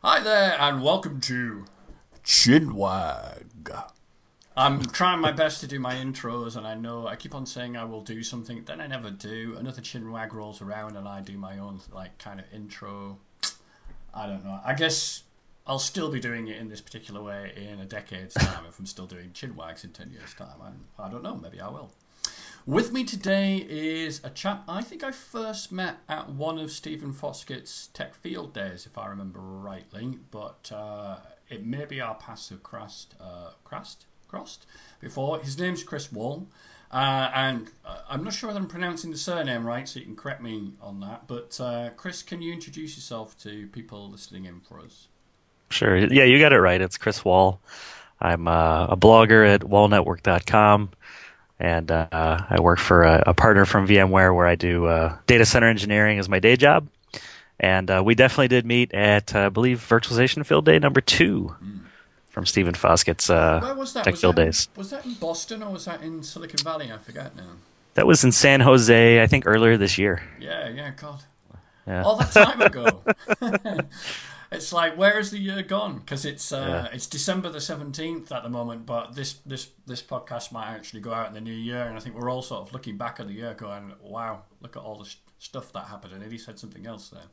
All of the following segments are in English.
Hi there, and welcome to Chinwag. I'm trying my best to do my intros, and I know I keep on saying I will do something, then I never do. Another chinwag rolls around, and I do my own like kind of intro. I don't know. I guess I'll still be doing it in this particular way in a decade's time if I'm still doing chinwags in ten years' time. I, I don't know. Maybe I will. With me today is a chap I think I first met at one of Stephen Foskett's Tech Field Days, if I remember rightly. But uh, it may be our paths have crossed, uh, crossed, crossed before. His name's Chris Wahl. Uh, and uh, I'm not sure whether I'm pronouncing the surname right, so you can correct me on that. But uh, Chris, can you introduce yourself to people listening in for us? Sure. Yeah, you got it right. It's Chris Wahl. I'm uh, a blogger at wahlnetwork.com and uh, I work for a, a, partner from VMware where I do uh, data center engineering as my day job. And uh, we definitely did meet at, uh, I believe, Virtualization Field Day number two mm. from Stephen Foskett's uh, Where was that? Tech was Field that, Days. Was that in Boston or was that in Silicon Valley? I forget now. That was in San Jose, I think, earlier this year. Yeah, yeah, God. Yeah. All that time ago. it's like where has the year gone? Because it's uh, yeah. it's December the seventeenth at the moment, but this this this podcast might actually go out in the new year, and I think we're all sort of looking back at the year, going, "Wow, look at all the st- stuff that happened." And Eddie said something else there.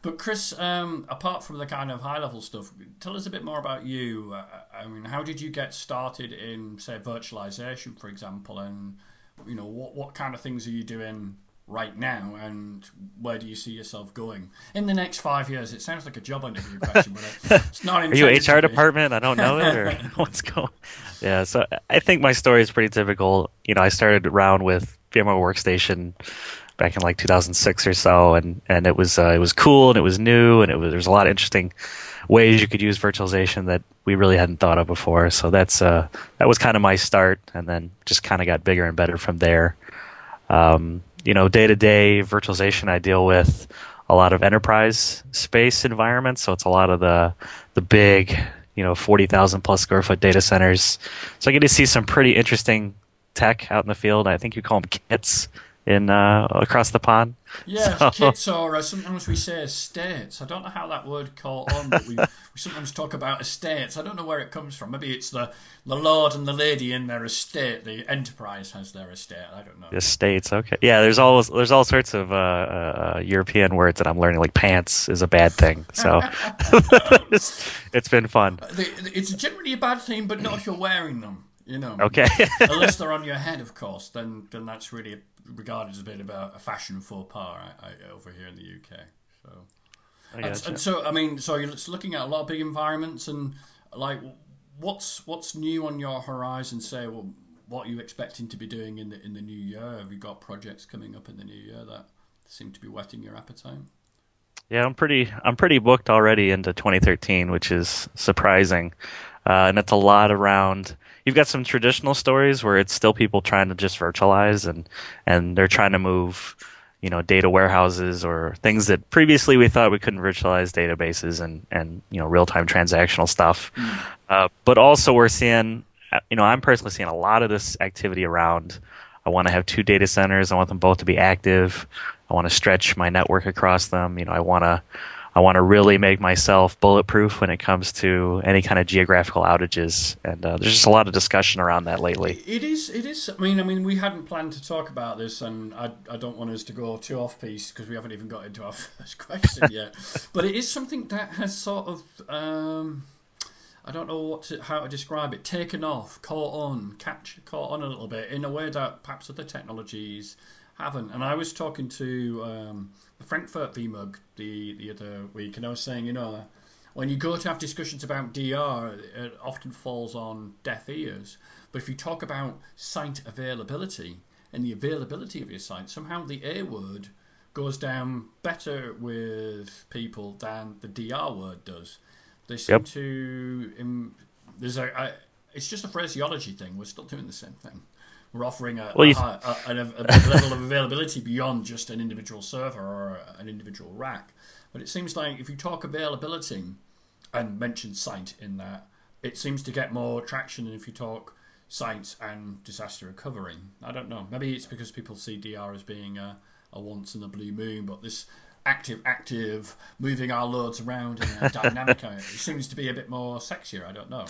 But Chris, um, apart from the kind of high level stuff, tell us a bit more about you. Uh, I mean, how did you get started in, say, virtualization, for example, and you know what what kind of things are you doing right now, and where do you see yourself going in the next five years? It sounds like a job interview question, but it's not. Are you HR department? I don't know it, or what's going? Yeah, so I think my story is pretty typical. You know, I started around with VMware Workstation back in like 2006 or so, and and it was uh, it was cool and it was new and it was there's a lot of interesting ways you could use virtualization that we really hadn't thought of before. So that's uh, that was kind of my start, and then just kind of got bigger and better from there. Um, you know, day to day virtualization, I deal with a lot of enterprise space environments. So it's a lot of the the big, you know, forty thousand plus square foot data centers. So I get to see some pretty interesting tech out in the field. I think you call them kits in uh, across the pond. Yeah, so. kits or uh, sometimes we say estates. I don't know how that word caught on, but we, we sometimes talk about estates. I don't know where it comes from. Maybe it's the, the lord and the lady in their estate. The enterprise has their estate. I don't know. Estates, okay. Yeah, there's always there's all sorts of uh, uh, European words that I'm learning. Like pants is a bad thing, so it's, it's been fun. It's generally a bad thing, but not if you're wearing them. You know. Okay. unless they're on your head, of course. Then then that's really regarded as a bit about a fashion faux pas I, I, over here in the UK. So, and, and, so I mean, so you're looking at a lot of big environments and like, what's what's new on your horizon? Say, well, what are you expecting to be doing in the in the new year? Have you got projects coming up in the new year that seem to be whetting your appetite? Yeah, I'm pretty I'm pretty booked already into 2013, which is surprising, uh, and it's a lot around you've got some traditional stories where it's still people trying to just virtualize and and they're trying to move you know data warehouses or things that previously we thought we couldn't virtualize databases and and you know real time transactional stuff. Mm. uh, but also we're seeing you know i'm personally seeing a lot of this activity around i want to have two data centers. I want them both to be active. I want to stretch my network across them. You know i want to I want to really make myself bulletproof when it comes to any kind of geographical outages, and uh, there's just a lot of discussion around that lately. It is. It is. I mean, I mean, we hadn't planned to talk about this, and I, I don't want us to go too off piece because we haven't even got into our first question yet. but it is something that has sort of. Um, I don't know what to, how to describe it. Taken off, caught on, catch, caught on a little bit in a way that perhaps other technologies haven't. And I was talking to um, Frankfurt VMUG the, the other week, and I was saying, you know, when you go to have discussions about DR, it often falls on deaf ears. But if you talk about site availability and the availability of your site, somehow the A word goes down better with people than the DR word does. They seem yep. to. Um, there's a, a. It's just a phraseology thing. We're still doing the same thing we're offering a, well, a, a, a, a level of availability beyond just an individual server or an individual rack. But it seems like if you talk availability and mention site in that, it seems to get more traction than if you talk site and disaster recovery. I don't know. Maybe it's because people see DR as being a, a once in a blue moon, but this active, active, moving our loads around in a dynamic. Uh, it seems to be a bit more sexier. I don't know.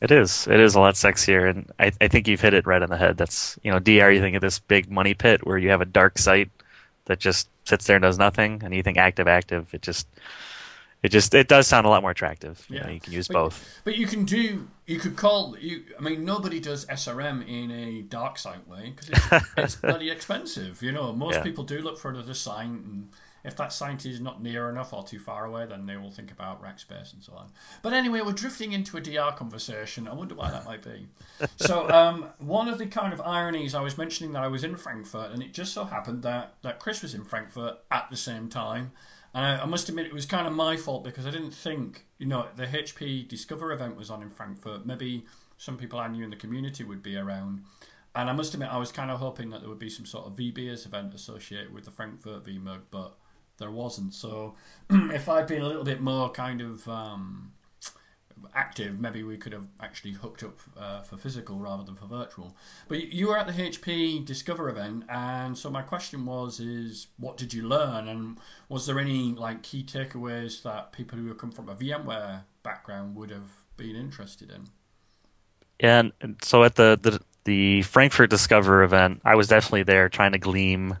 It is. It is a lot sexier, and I, I think you've hit it right on the head. That's you know, DR. You think of this big money pit where you have a dark site that just sits there and does nothing, and you think active, active. It just, it just, it does sound a lot more attractive. Yeah, you, know, you can use but, both. But you can do. You could call. You. I mean, nobody does SRM in a dark site way because it's, it's bloody expensive. You know, most yeah. people do look for another sign and if that site is not near enough or too far away, then they will think about rack space and so on. But anyway, we're drifting into a DR conversation. I wonder why that might be. so um, one of the kind of ironies I was mentioning that I was in Frankfurt, and it just so happened that that Chris was in Frankfurt at the same time. And I, I must admit, it was kind of my fault because I didn't think, you know, the HP Discover event was on in Frankfurt. Maybe some people I knew in the community would be around. And I must admit, I was kind of hoping that there would be some sort of VBS event associated with the Frankfurt VMUG, but there wasn't. So if I'd been a little bit more kind of um, active, maybe we could have actually hooked up uh, for physical rather than for virtual. But you were at the HP Discover event, and so my question was: is what did you learn, and was there any like key takeaways that people who come from a VMware background would have been interested in? Yeah, and so at the, the the Frankfurt Discover event, I was definitely there trying to glean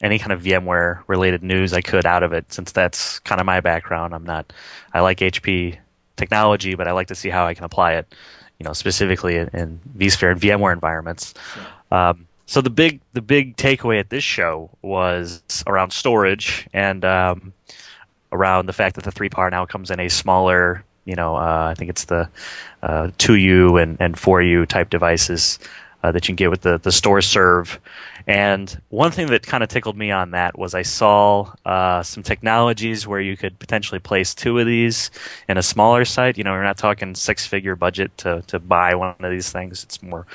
any kind of VMware related news I could out of it, since that's kind of my background. I'm not, I like HP technology, but I like to see how I can apply it, you know, specifically in, in vSphere and VMware environments. Sure. Um, so the big the big takeaway at this show was around storage and um, around the fact that the 3PAR now comes in a smaller, you know, uh, I think it's the uh, two U and and four U type devices uh, that you can get with the the StoreServ and one thing that kind of tickled me on that was I saw uh, some technologies where you could potentially place two of these in a smaller site. You know, we're not talking six figure budget to, to buy one of these things, it's more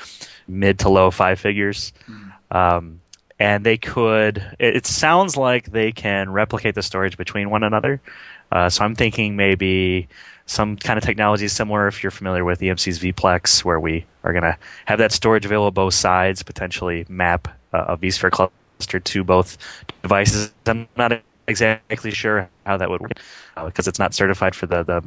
mid to low five figures. Mm. Um, and they could, it, it, sounds like they can replicate the storage between one another. Uh, so I'm thinking maybe some kind of technology similar if you're familiar with EMC's vPlex, where we are going to have that storage available both sides, potentially map a vSphere cluster to both devices. I'm not exactly sure how that would work uh, because it's not certified for the the,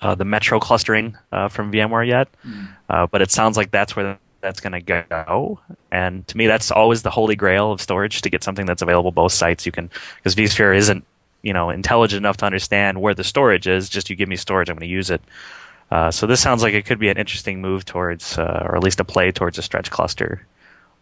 uh, the Metro clustering uh, from VMware yet. Mm. but it sounds like that's where that's going to go. And to me, that's always the holy grail of storage to get something that's available both sites. You can because vSphere isn't you know intelligent enough to understand where the storage is. Just you give me storage, I'm going to use it. Uh, so this sounds like it could be an interesting move towards, uh, or at least a play towards a stretch cluster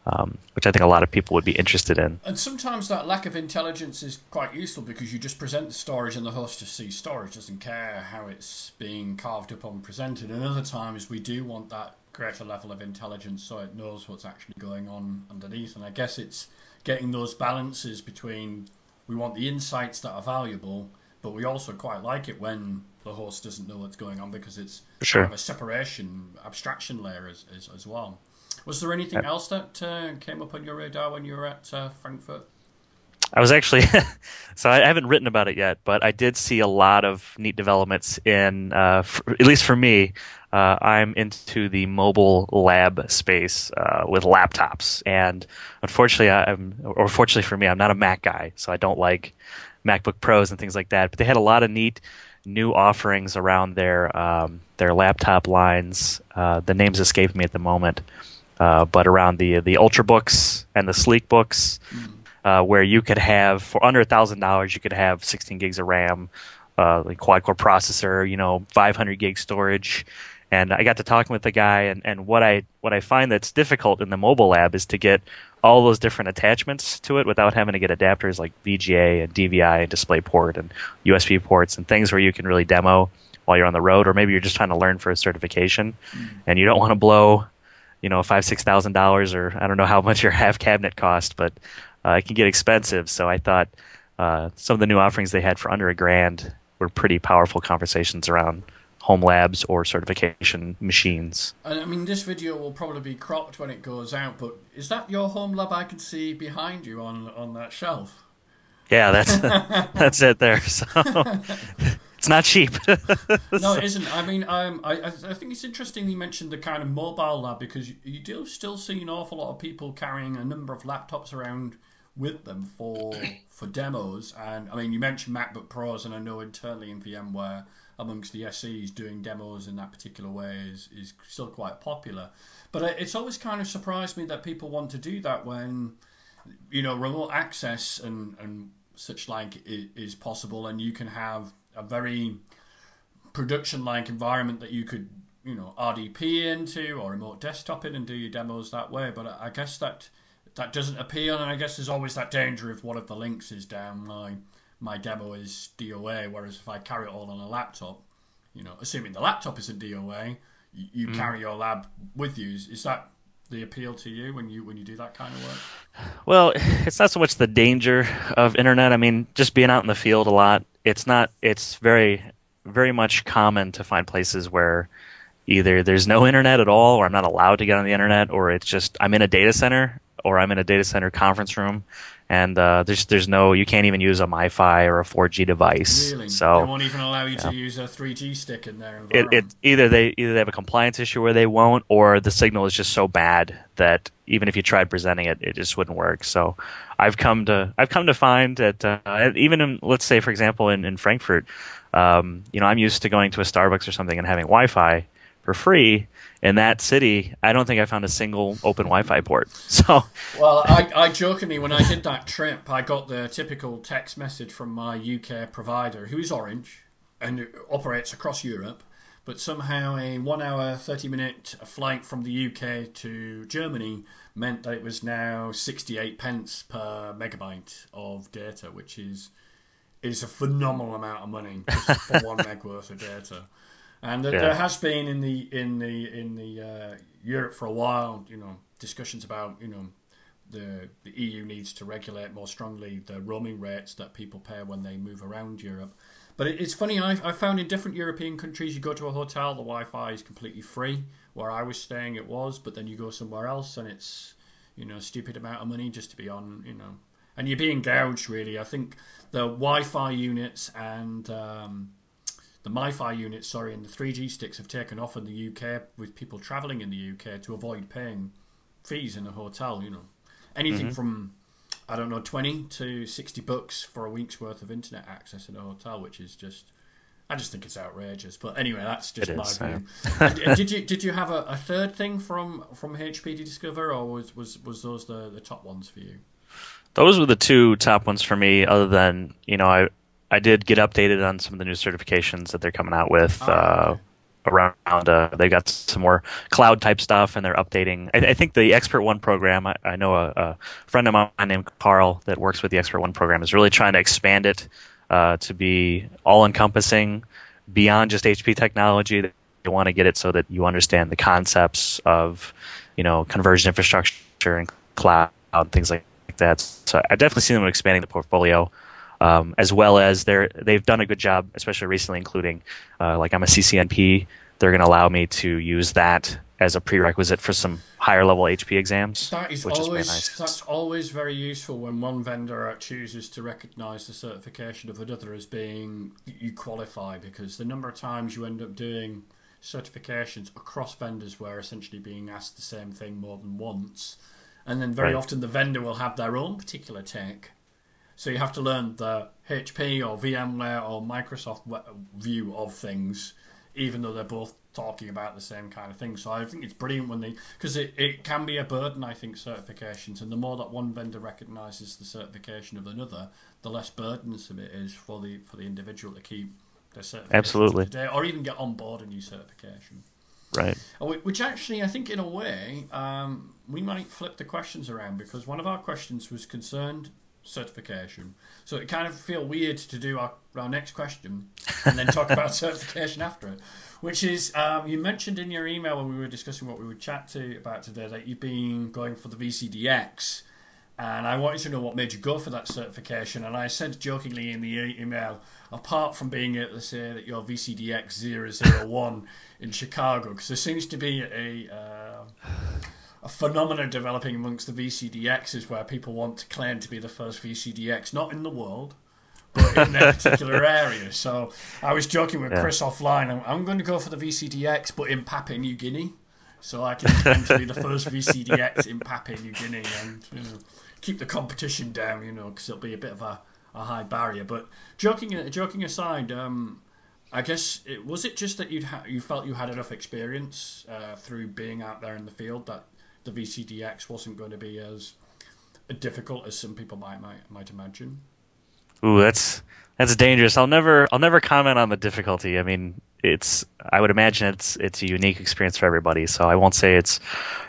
um, which I think a lot of people would be interested in. And sometimes that lack of intelligence is quite useful because you just present the storage and the host just sees storage, doesn't care how it's being carved up and presented. And other times we do want that greater level of intelligence so it knows what's actually going on underneath. And I guess it's getting those balances between we want the insights that are valuable, but we also quite like it when the host doesn't know what's going on because it's sure. kind of a separation, abstraction layer as, as, as well. Was there anything else that uh, came up on your radar when you were at uh, Frankfurt? I was actually, so I haven't written about it yet, but I did see a lot of neat developments in, uh, for, at least for me, uh, I'm into the mobile lab space uh, with laptops, and unfortunately, I'm, or fortunately for me, I'm not a Mac guy, so I don't like MacBook Pros and things like that. But they had a lot of neat new offerings around their um, their laptop lines. Uh, the names escape me at the moment. Uh, but around the the ultra books and the sleek books, mm. uh, where you could have for under a thousand dollars, you could have 16 gigs of RAM, uh, like quad core processor, you know, 500 gig storage. And I got to talking with the guy, and, and what I what I find that's difficult in the mobile lab is to get all those different attachments to it without having to get adapters like VGA and DVI and DisplayPort and USB ports and things where you can really demo while you're on the road, or maybe you're just trying to learn for a certification, mm. and you don't want to blow you know five six thousand dollars or I don't know how much your half cabinet cost, but uh, it can get expensive. So I thought uh, some of the new offerings they had for under a grand were pretty powerful conversations around home labs or certification machines. And I mean, this video will probably be cropped when it goes out, but is that your home lab I can see behind you on on that shelf? Yeah, that's that's it there. So it's not cheap. no, it isn't. I mean, um, I, I think it's interesting you mentioned the kind of mobile lab because you, you do still see an awful lot of people carrying a number of laptops around with them for for demos. And I mean, you mentioned MacBook Pros, and I know internally in VMware amongst the SEs doing demos in that particular way is, is still quite popular. But it's always kind of surprised me that people want to do that when, you know, remote access and, and such like is, possible, and you can have a very production like environment that you could, you know, RDP into or remote desktop in and do your demos that way. But I guess that that doesn't appeal, and I guess there's always that danger if one of the links is down my my demo is DOA, whereas if I carry it all on a laptop, you know, assuming the laptop is a DOA, you, you mm. carry your lab with you. Is, is that the appeal to you when you when you do that kind of work? Well, it's not so much the danger of internet. I mean, just being out in the field a lot. It's not. It's very very much common to find places where either there's no internet at all, or I'm not allowed to get on the internet, or it's just I'm in a data center or I'm in a data center conference room and uh, there's there's no you can't even use a MiFi or a 4G device. Really? So they won't even allow you yeah. to use a 3G stick in there. It, it, either they either they have a compliance issue where they won't, or the signal is just so bad that even if you tried presenting it, it just wouldn't work. So I've come to I've come to find that uh, even in let's say for example in in Frankfurt, um, you know I'm used to going to a Starbucks or something and having Wi-Fi for free in that city, I don't think I found a single open Wi-Fi port. So, well, I, I jokingly when I did that trip, I got the typical text message from my UK provider, who is Orange and operates across Europe, but somehow a one-hour, thirty-minute flight from the UK to Germany meant that it was now sixty-eight pence per megabyte of data, which is is a phenomenal amount of money for one meg worth of data. And yeah. there has been in the in the in the uh, Europe for a while, you know, discussions about you know the the EU needs to regulate more strongly the roaming rates that people pay when they move around Europe. But it, it's funny, I, I found in different European countries, you go to a hotel, the Wi-Fi is completely free. Where I was staying, it was, but then you go somewhere else and it's you know a stupid amount of money just to be on, you know, and you're being gouged really. I think the Wi-Fi units and um, the MiFi units, sorry, and the 3G sticks have taken off in the UK with people travelling in the UK to avoid paying fees in a hotel. You know, anything mm-hmm. from I don't know twenty to sixty bucks for a week's worth of internet access in a hotel, which is just. I just think it's outrageous, but anyway, that's just it my is, view. and, did you did you have a, a, third thing from from HP to discover, or was was, was those the, the top ones for you? Those were the two top ones for me. Other than you know, I I did get updated on some of the new certifications that they're coming out with. Oh, uh, around uh, they got some more cloud type stuff and they're updating i, I think the ExpertOne program i, I know a, a, friend of mine named carl that works with the ExpertOne program is really trying to expand it uh, to be all encompassing beyond just hp technology. They want to get it so that you understand the concepts of you know converged infrastructure and cloud things like that. So i definitely see them expanding the portfolio um, as well as they're they've done a good job, especially recently, including uh, like I'm a CCNP. They're going to allow me to use that as a prerequisite for some higher level HP exams. That is always is nice. that's always very useful when one vendor chooses to recognise the certification of another as being you qualify because the number of times you end up doing certifications across vendors where essentially being asked the same thing more than once. And then very right. often the vendor will have their own particular tech so you have to learn the HP or VMware or Microsoft view of things, even though they're both talking about the same kind of thing. So I think it's brilliant when they, because it, it can be a burden, I think, certifications. And the more that one vendor recognizes the certification of another, the less burdensome it is for the for the individual to keep their certification. Absolutely. Today, or even get on board a new certification. Right. Which actually, I think, in a way, um, we might flip the questions around because one of our questions was concerned certification. So it kind of feel weird to do our, our next question and then talk about certification after it. Which is, um, you mentioned in your email when we were discussing what we would chat to about today that you've been going for the VCDX. And I wanted to know what made you go for that certification. And I said jokingly in the email, apart from being able to say that you're VCDX 001 in Chicago, because there seems to be a. Uh, a phenomenon developing amongst the VCDXs where people want to claim to be the first VCDX, not in the world, but in their particular area. So I was joking with yeah. Chris offline. I'm, I'm, going to go for the VCDX, but in Papua New Guinea. So I can claim to be the first VCDX in Papua New Guinea, and you know, keep the competition down, you know, because it'll be a bit of a, a high barrier. But joking joking aside, um, I guess it was it just that you ha- you felt you had enough experience uh, through being out there in the field that the VCDX wasn't going to be as difficult as some people might might might imagine. Ooh, that's that's dangerous. I'll never I'll never comment on the difficulty. I mean, it's I would imagine it's it's a unique experience for everybody. So I won't say it's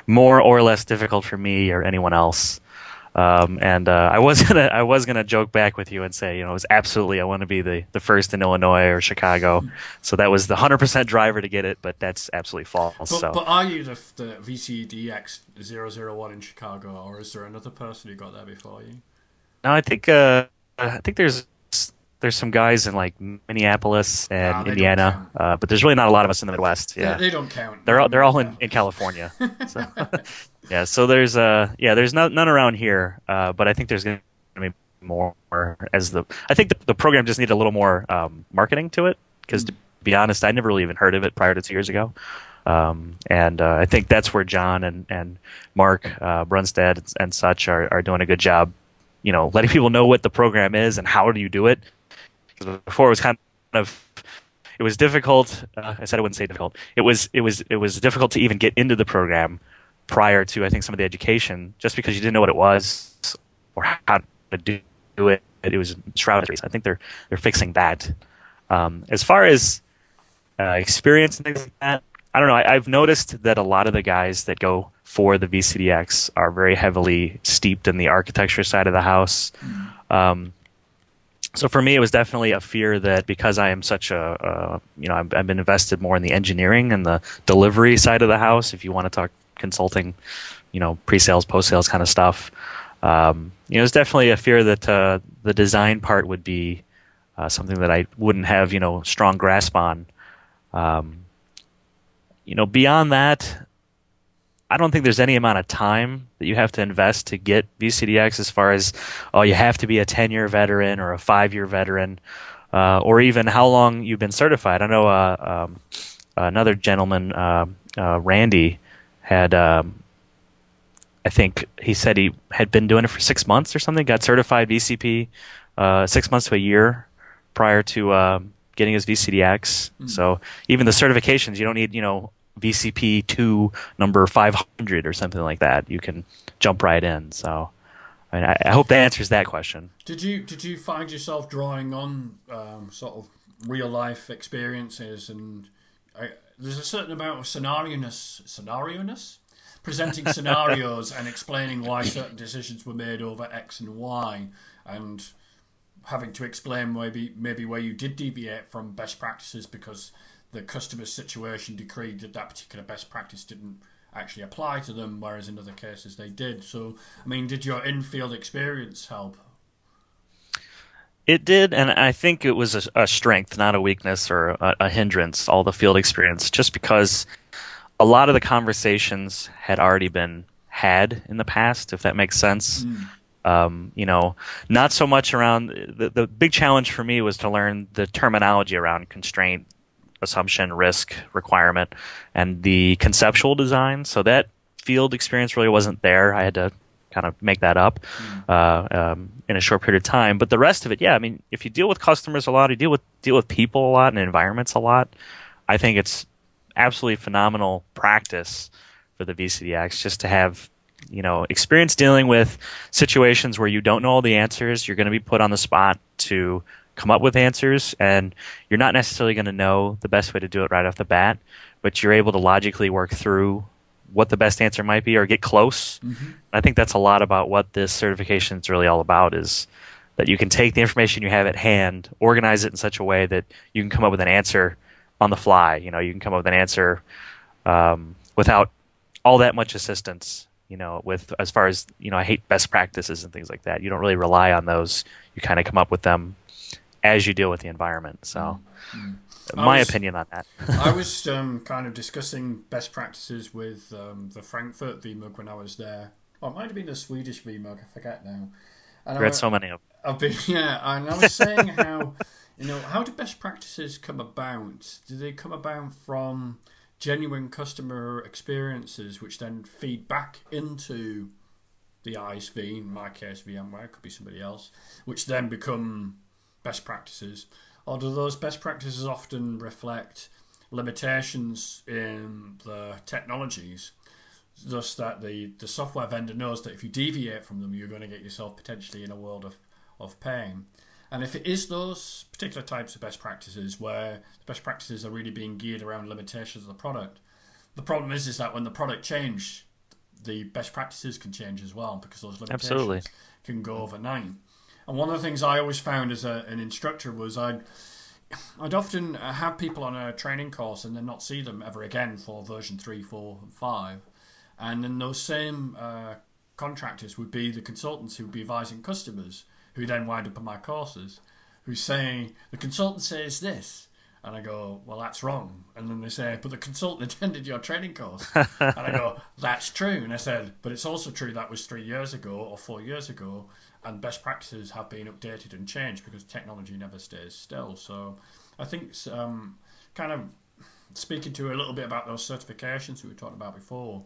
more or less difficult for me or anyone else. Um, and uh, I was gonna I was gonna joke back with you and say you know it was absolutely I want to be the, the first in Illinois or Chicago, so that was the hundred percent driver to get it, but that's absolutely false. But, so. but are you the, the VCDX 001 in Chicago, or is there another person who got there before you? No, I think uh, I think there's there's some guys in like Minneapolis and Indiana, uh, but there's really not a lot of us in the Midwest. Yeah, They, they don't count. they're all they're all in, in California. So, yeah, so there's uh yeah there's not, none around here, uh, but I think there's gonna be more as the I think the, the program just needed a little more um, marketing to it because to be honest, I never really even heard of it prior to two years ago. Um, and uh, I think that's where John and, and Mark uh, Brunstad and such are, are doing a good job, you know, letting people know what the program is and how do you do it. Before it was kind of it was difficult. Uh, I said I wouldn't say difficult. It was it was it was difficult to even get into the program prior to I think some of the education, just because you didn't know what it was or how to do it. It was shrouded. I think they're they're fixing that. Um, as far as uh, experience and things like that, I don't know. I, I've noticed that a lot of the guys that go for the VCDX are very heavily steeped in the architecture side of the house. Um, so for me, it was definitely a fear that because I am such a, uh, you know, I've, I've been invested more in the engineering and the delivery side of the house. If you want to talk consulting, you know, pre-sales, post-sales kind of stuff, um, you know, it's definitely a fear that uh, the design part would be uh, something that I wouldn't have, you know, strong grasp on. Um, you know, beyond that, I don't think there's any amount of time that you have to invest to get VCDX as far as, oh, you have to be a 10 year veteran or a five year veteran, uh, or even how long you've been certified. I know uh, um, another gentleman, uh, uh, Randy, had, um, I think he said he had been doing it for six months or something, got certified VCP uh, six months to a year prior to um, getting his VCDX. So even the certifications, you don't need, you know, VCP two number five hundred or something like that. You can jump right in. So, I mean, I, I hope that answers that question. Did you did you find yourself drawing on um, sort of real life experiences and I, there's a certain amount of scenario-ness, scenario-ness? presenting scenarios and explaining why certain decisions were made over X and Y and having to explain maybe maybe where you did deviate from best practices because the customer's situation decreed that that particular best practice didn't actually apply to them, whereas in other cases they did. So, I mean, did your in-field experience help? It did, and I think it was a, a strength, not a weakness or a, a hindrance. All the field experience, just because a lot of the conversations had already been had in the past, if that makes sense. Um, you know, not so much around the, the big challenge for me was to learn the terminology around constraint, assumption, risk, requirement, and the conceptual design. So that field experience really wasn't there. I had to kind of make that up uh, um, in a short period of time. But the rest of it, yeah, I mean, if you deal with customers a lot, you deal with deal with people a lot and environments a lot. I think it's absolutely phenomenal practice for the VCDX just to have you know experience dealing with situations where you don't know all the answers. You're going to be put on the spot to come up with answers, and you're not necessarily going to know the best way to do it right off the bat, but you're able to logically work through what the best answer might be or get close. I think that's a lot about what this certification is really all about is that you can take the information you have at hand, organize it in such a way that you can come up with an answer on the fly. You know, you can come up with an answer um, without all that much assistance. You know, with as far as you know, I hate best practices and things like that. You don't really rely on those. You kind of come up with them as you deal with the environment. So, my was- opinion on that. I was um, kind of discussing best practices with um, the Frankfurt VMUG when I was there. Or it might have been the Swedish VMUG, I forget now. And I, Read so many of them. I've been yeah, and I was saying how you know how do best practices come about? Do they come about from genuine customer experiences, which then feed back into the ISV, in my case VMware, could be somebody else, which then become best practices? Or do those best practices often reflect limitations in the technologies, thus that the, the software vendor knows that if you deviate from them, you're going to get yourself potentially in a world of, of pain? And if it is those particular types of best practices where the best practices are really being geared around limitations of the product, the problem is is that when the product changes, the best practices can change as well because those limitations Absolutely. can go overnight. And one of the things I always found as a, an instructor was I'd I'd often have people on a training course and then not see them ever again for version three, four, and five, and then those same uh, contractors would be the consultants who would be advising customers who then wind up on my courses, who say the consultant says this, and I go, well, that's wrong. And then they say, but the consultant attended your training course. and I go, that's true. And I said, but it's also true that was three years ago or four years ago, and best practices have been updated and changed because technology never stays still. So I think um, kind of speaking to a little bit about those certifications we were talking about before,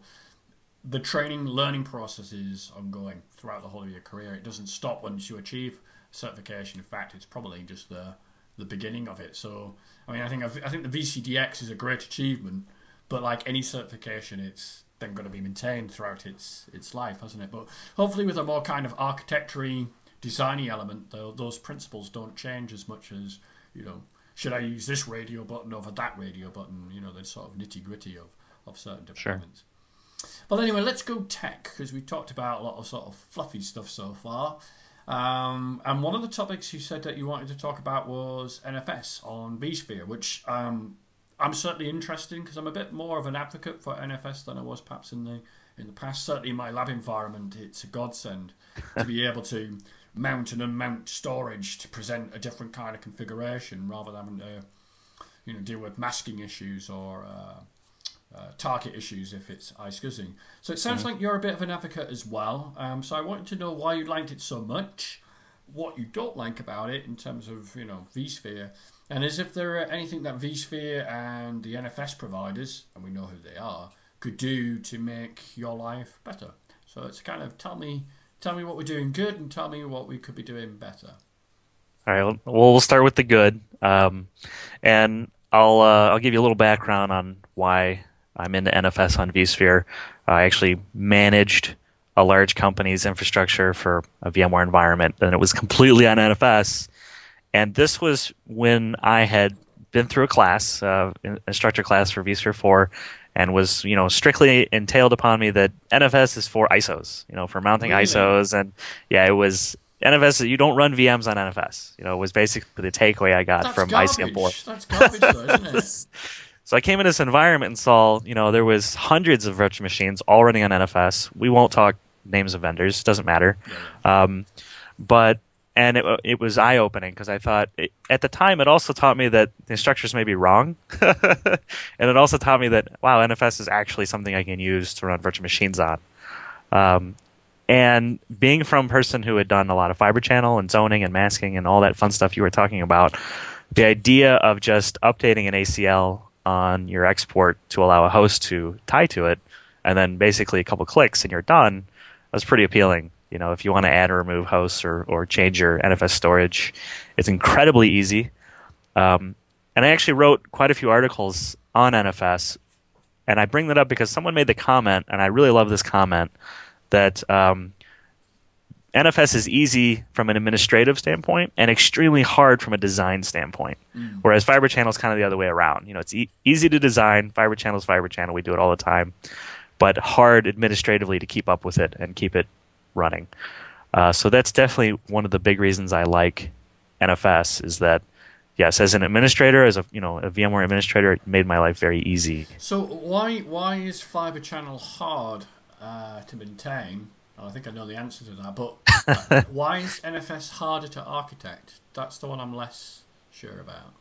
the training learning process is ongoing throughout the whole of your career. It doesn't stop once you achieve certification. In fact, it's probably just the the beginning of it. So, I mean, I think I think the VCDX is a great achievement, but like any certification, it's then going to be maintained throughout its its life, hasn't it? But hopefully, with a more kind of architecture designy element, though, those principles don't change as much as you know. Should I use this radio button over that radio button? You know, the sort of nitty gritty of of certain deployments. Sure. Well, anyway, let's go tech because we talked about a lot of sort of fluffy stuff so far. Um, and one of the topics you said that you wanted to talk about was NFS on vSphere, which um, I'm certainly interested because I'm a bit more of an advocate for NFS than I was perhaps in the in the past. Certainly in my lab environment, it's a godsend to be able to mount and unmount storage to present a different kind of configuration rather than having to you know deal with masking issues or uh, uh, target issues if it's iSCSI. So it sounds mm-hmm. like you're a bit of an advocate as well. Um, so I wanted to know why you liked it so much, what you don't like about it in terms of you know vSphere, and as if there are anything that vSphere and the NFS providers, and we know who they are, could do to make your life better. So it's kind of tell me tell me what we're doing good and tell me what we could be doing better. All right. Well, we'll start with the good, um, and I'll uh, I'll give you a little background on why I'm in the NFS on vSphere. I actually managed a large company's infrastructure for a VMware environment, and it was completely on NFS. And this was when I had been through a class, uh, instructor class for vSphere 4, and was you know strictly entailed upon me that NFS is for ISOs, you know, for mounting really? ISOs, and yeah, it was NFS. You don't run VMs on NFS. You know, it was basically the takeaway I got That's from garbage. ICM4. That's garbage, though, isn't it? So I came in this environment and saw, you know, there was hundreds of virtual machines all running on NFS. We won't talk names of vendors; doesn't matter. Um, but and it it was eye opening because I thought it, at the time it also taught me that the instructors may be wrong, and it also taught me that wow, NFS is actually something I can use to run virtual machines on. Um, and being from a person who had done a lot of fiber channel and zoning and masking and all that fun stuff you were talking about, the idea of just updating an ACL on your export to allow a host to tie to it, and then basically a couple clicks and you're done. That's pretty appealing. You know, if you want to add or remove hosts or, or change your NFS storage, it's incredibly easy. Um, and I actually wrote quite a few articles on NFS, and I bring that up because someone made the comment, and I really love this comment that um, NFS is easy from an administrative standpoint and extremely hard from a design standpoint. Mm. Whereas Fiber Channel is kind of the other way around. You know, it's e- easy to design. Fiber Channel is Fiber Channel. We do it all the time, but hard administratively to keep up with it and keep it running. Uh, so that's definitely one of the big reasons I like NFS is that yes, as an administrator, as a you know a VMware administrator, it made my life very easy. So why why is Fiber Channel hard uh, to maintain? I think I know the answer to that, but uh, why is NFS harder to architect? That's the one I'm less sure about.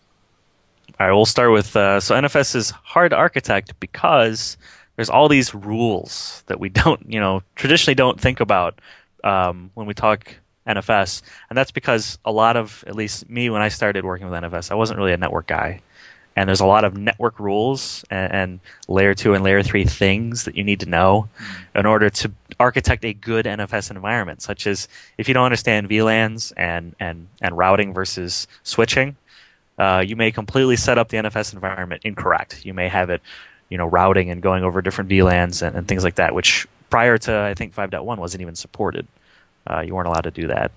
All right, we'll start with uh, so NFS is hard to architect because there's all these rules that we don't, you know, traditionally don't think about um, when we talk NFS, and that's because a lot of, at least me, when I started working with NFS, I wasn't really a network guy, and there's a lot of network rules and, and layer two and layer three things that you need to know in order to architect a good NFS environment. Such as if you don't understand VLANs and and and routing versus switching, uh, you may completely set up the NFS environment incorrect. You may have it, you know, routing and going over different VLANs and, and things like that, which prior to I think 5.1 wasn't even supported. Uh, you weren't allowed to do that.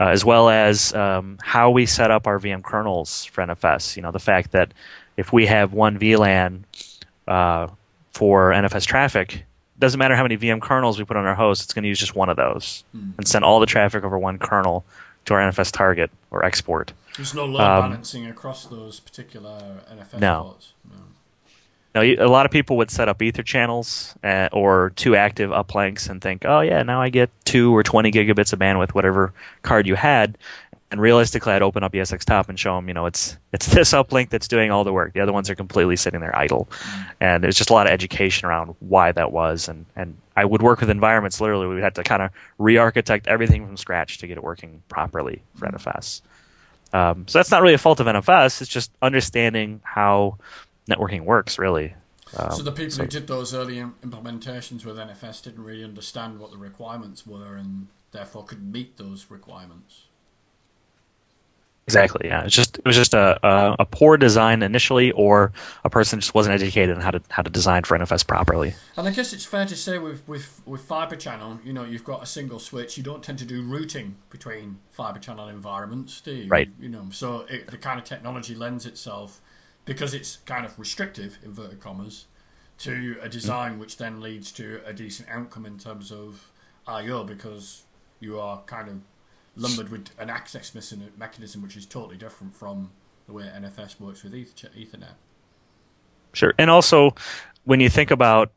Uh, as well as um, how we set up our VM kernels for NFS. You know, the fact that if we have one VLAN uh, for NFS traffic, doesn't matter how many VM kernels we put on our host, it's going to use just one of those Hmm. and send all the traffic over one kernel to our NFS target or export. There's no load Um, balancing across those particular NFS No. ports. No. Now, a lot of people would set up Ether channels uh, or two active uplinks and think, oh, yeah, now I get two or 20 gigabits of bandwidth, whatever card you had. And realistically, I'd open up esxtop and show them, you know, it's it's this uplink that's doing all the work. The other ones are completely sitting there idle. And there's just a lot of education around why that was. And, and I would work with environments, literally, we had to kind of re architect everything from scratch to get it working properly for NFS. Um, so that's not really a fault of NFS, it's just understanding how networking works, really. Um, so the people so- who did those early implementations with NFS didn't really understand what the requirements were and therefore couldn't meet those requirements. Exactly. Yeah. It's just it was just a, a a poor design initially, or a person just wasn't educated on how to how to design for NFS properly. And I guess it's fair to say with, with, with fiber channel, you know, you've got a single switch. You don't tend to do routing between fiber channel environments, do you? Right. You know, so it, the kind of technology lends itself because it's kind of restrictive, inverted commas, to a design which then leads to a decent outcome in terms of I/O because you are kind of lumbered with an access mechan- mechanism which is totally different from the way NFS works with Ethernet. Sure. And also, when you think about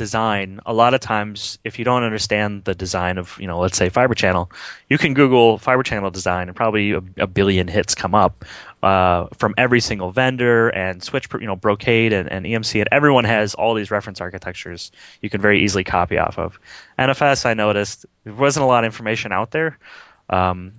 design, a lot of times, if you don't understand the design of, you know, let's say fiber channel, you can Google fiber channel design and probably a, a billion hits come up uh, from every single vendor and switch, you know, Brocade and, and EMC, and everyone has all these reference architectures you can very easily copy off of. NFS, I noticed, there wasn't a lot of information out there. Um,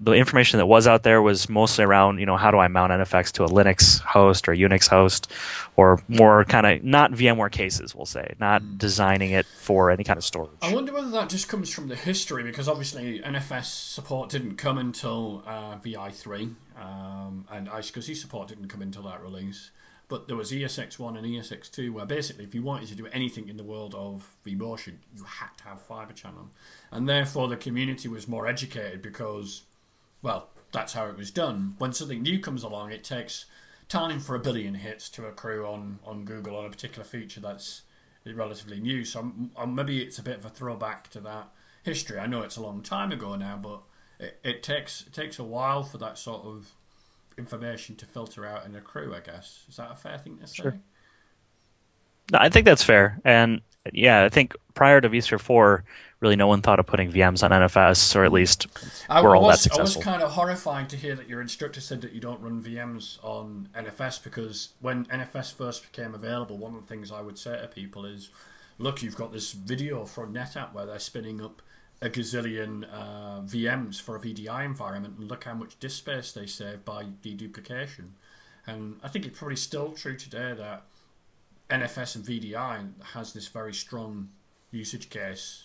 the information that was out there was mostly around, you know, how do I mount NFS to a Linux host or Unix host, or more kind of not VMware cases, we'll say, not designing it for any kind of storage. I wonder whether that just comes from the history because obviously NFS support didn't come until uh, VI3 um, and iSCSI support didn't come until that release. But there was E ESX1 and ESX2 where basically if you wanted to do anything in the world of vMotion, you had to have fiber channel. And therefore the community was more educated because, well, that's how it was done. When something new comes along, it takes time for a billion hits to accrue on, on Google on a particular feature that's relatively new. So maybe it's a bit of a throwback to that history. I know it's a long time ago now, but it, it takes it takes a while for that sort of information to filter out and accrue. I guess is that a fair thing to say? Sure. No, I think that's fair. And yeah, I think prior to vSphere 4, really no one thought of putting VMs on NFS, or at least I, we're I all that was, I was kind of horrified to hear that your instructor said that you don't run VMs on NFS because when NFS first became available, one of the things I would say to people is, look, you've got this video from NetApp where they're spinning up a gazillion uh, VMs for a VDI environment, and look how much disk space they save by deduplication. And I think it's probably still true today that NFS and VDI has this very strong usage case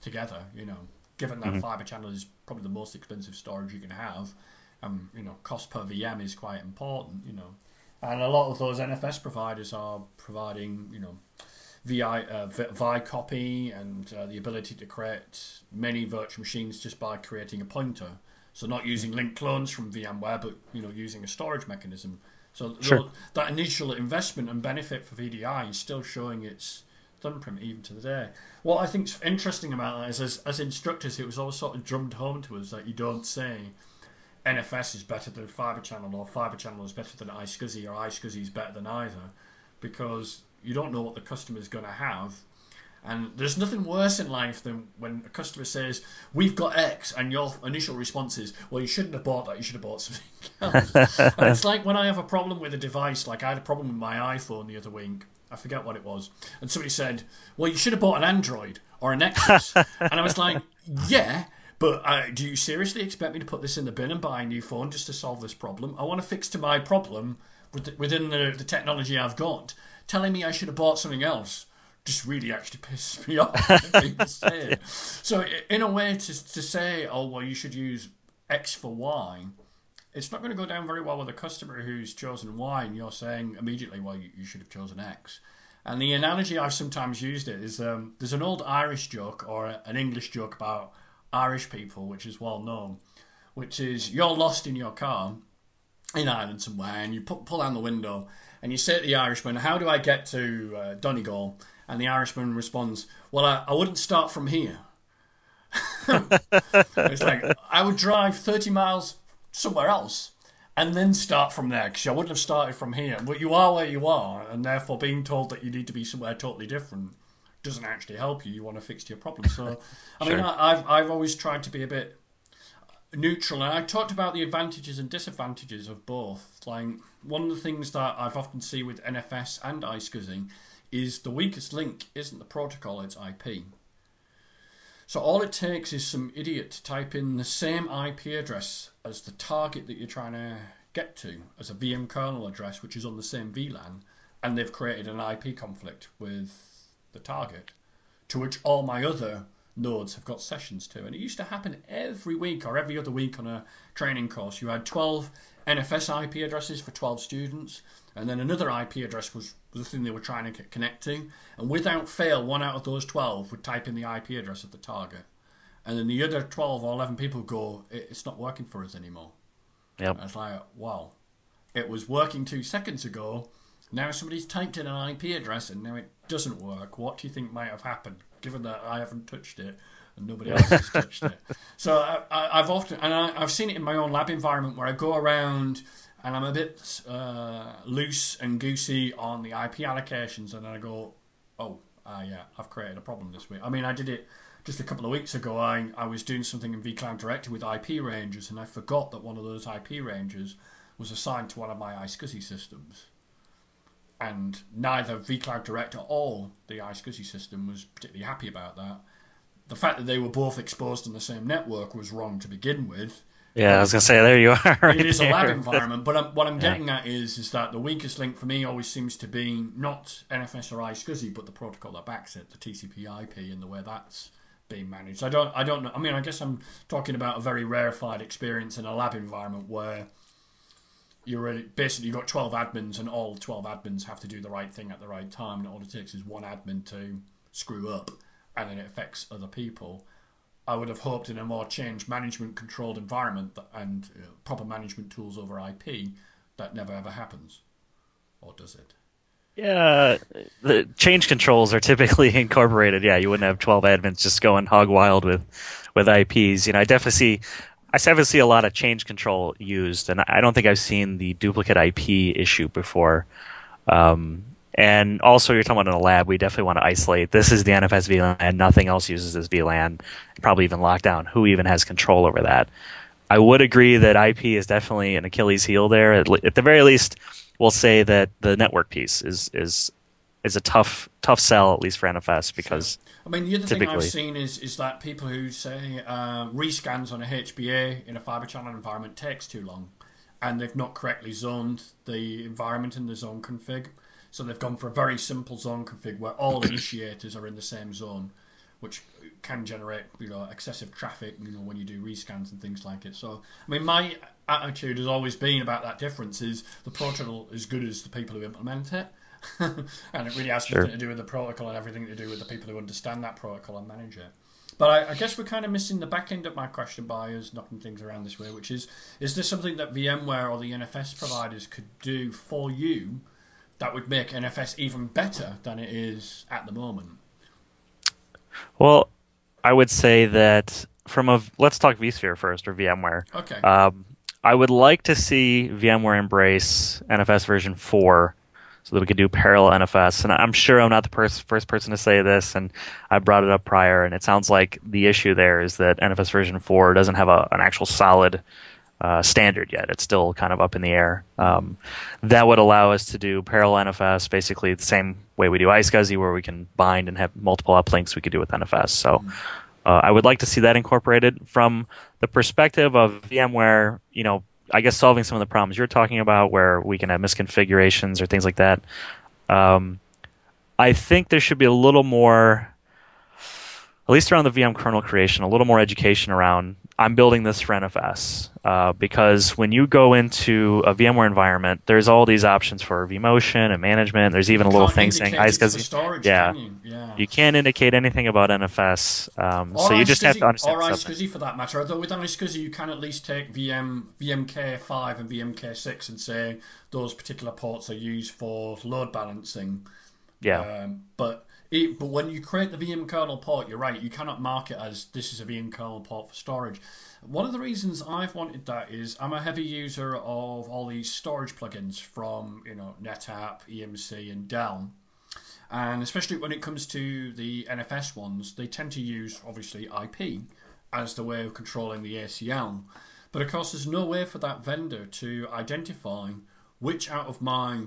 together. You know, given that fiber channel is probably the most expensive storage you can have, um, you know, cost per VM is quite important. You know, and a lot of those NFS providers are providing, you know, VI, uh, VI copy and uh, the ability to create many virtual machines just by creating a pointer. So not using link clones from VMware, but you know using a storage mechanism. So Sure. that initial investment and benefit for VDI is still showing its thumbprint even to the day. What I think's interesting about that is, as, as instructors, it was always sort of drummed home to us that you don't say NFS is better than Fibre Channel or Fibre Channel is better than iSCSI or iSCSI is better than either, because you don't know what the customer is going to have. And there's nothing worse in life than when a customer says, We've got X, and your initial response is, Well, you shouldn't have bought that, you should have bought something else. and it's like when I have a problem with a device, like I had a problem with my iPhone the other week, I forget what it was, and somebody said, Well, you should have bought an Android or a Nexus. and I was like, Yeah. But uh, do you seriously expect me to put this in the bin and buy a new phone just to solve this problem? I want to fix to my problem within the, the technology I've got, telling me I should have bought something else just really actually pisses me off. so, in a way, to, to say, oh, well, you should use X for Y, it's not going to go down very well with a customer who's chosen Y, and you're saying immediately, well, you, you should have chosen X. And the analogy I've sometimes used it is um, there's an old Irish joke or an English joke about Irish people, which is well known, which is you're lost in your car in Ireland somewhere, and you put, pull down the window, and you say to the Irishman, "How do I get to uh, Donegal?" And the Irishman responds, "Well, I, I wouldn't start from here." it's like I would drive thirty miles somewhere else and then start from there because I wouldn't have started from here. But you are where you are, and therefore being told that you need to be somewhere totally different doesn't actually help you. You want to fix your problem. So, I sure. mean, I, I've I've always tried to be a bit neutral, and I talked about the advantages and disadvantages of both. Like one of the things that I've often seen with NFS and iSCSI is the weakest link isn't the protocol; it's IP. So all it takes is some idiot to type in the same IP address as the target that you're trying to get to as a VM kernel address, which is on the same VLAN, and they've created an IP conflict with the target, to which all my other nodes have got sessions to. And it used to happen every week or every other week on a training course. You had 12 NFS IP addresses for 12 students, and then another IP address was the thing they were trying to connect to. And without fail, one out of those 12 would type in the IP address of the target. And then the other 12 or 11 people go, it's not working for us anymore. Yep. And it's like, wow, it was working two seconds ago. Now somebody's typed in an IP address and now it doesn't work. What do you think might have happened, given that I haven't touched it and nobody else has touched it? So I, have often, and I, I've seen it in my own lab environment where I go around and I'm a bit uh, loose and goosey on the IP allocations, and then I go, oh, uh, yeah, I've created a problem this week. I mean, I did it just a couple of weeks ago. I, I was doing something in vCloud Director with IP ranges, and I forgot that one of those IP ranges was assigned to one of my iSCSI systems. And neither vCloud Director or the iSCSI system was particularly happy about that. The fact that they were both exposed on the same network was wrong to begin with yeah, I was gonna say there you are. Right it is there. a lab environment, but I'm, what I'm getting yeah. at is is that the weakest link for me always seems to be not NFS or iSCSI, but the protocol that backs it, the TCP/IP, and the way that's being managed. I don't I don't know. I mean, I guess I'm talking about a very rarefied experience in a lab environment where you're really, basically you've got 12 admins, and all 12 admins have to do the right thing at the right time, and all it takes is one admin to screw up, and then it affects other people. I would have hoped in a more change management controlled environment that, and uh, proper management tools over IP that never ever happens. Or does it? Yeah, the change controls are typically incorporated. Yeah, you wouldn't have 12 admins just going hog wild with, with IPs. You know, I definitely see, I definitely see a lot of change control used, and I don't think I've seen the duplicate IP issue before. Um, and also, you're talking about in a lab, we definitely want to isolate. This is the NFS VLAN. and Nothing else uses this VLAN. Probably even lockdown. Who even has control over that? I would agree that IP is definitely an Achilles heel there. At, at the very least, we'll say that the network piece is is is a tough tough sell at least for NFS because. I mean, the other thing I've seen is is that people who say uh, rescans on a HBA in a fiber channel environment takes too long, and they've not correctly zoned the environment in the zone config. So they've gone for a very simple zone config where all initiators are in the same zone, which can generate you know excessive traffic. You know when you do rescans and things like it. So I mean, my attitude has always been about that difference: is the protocol as good as the people who implement it. and it really has sure. nothing to do with the protocol and everything to do with the people who understand that protocol and manage it. But I, I, guess we're kind of missing the back end of my question by us knocking things around this way, which is: is there something that VMware or the NFS providers could do for you that would make NFS even better than it is at the moment? Well, I would say that from a let's talk vSphere first or VMware. Okay. Um, I would like to see VMware embrace NFS version four so that we could do parallel NFS. And I'm sure I'm not the pers- first person to say this, and I brought it up prior, and it sounds like the issue there is that NFS version 4 doesn't have a, an actual solid uh, standard yet. It's still kind of up in the air. Um, that would allow us to do parallel NFS, basically the same way we do iSCSI, where we can bind and have multiple uplinks. We could do with NFS. So uh, I would like to see that incorporated from the perspective of VMware. You know, I guess solving some of the problems you're talking about, where we can have misconfigurations or things like that. Um, I think there should be a little more, at least around the VM kernel creation, a little more education around I'm building this for NFS. Uh, because when you go into a VMware environment, there's all these options for vMotion and management. There's even You a little thing saying indicate it's for iSCSI. storage, yeah. can you? yeah. You can't indicate anything about NFS, um, so you just have to understand Or iSCSI for that matter. Although with iSCSI you can at least take VM, VMK5 and VMK6 and say those particular ports are used for load balancing. Yeah, Um, but it, but when you create the VM kernel port, you're right. You cannot mark it as this is a VM kernel port for storage. One of the reasons I've wanted that is I'm a heavy user of all these storage plugins from you know NetApp, EMC, and Dell. And especially when it comes to the NFS ones, they tend to use obviously IP as the way of controlling the ACL. But of course, there's no way for that vendor to identify which out of my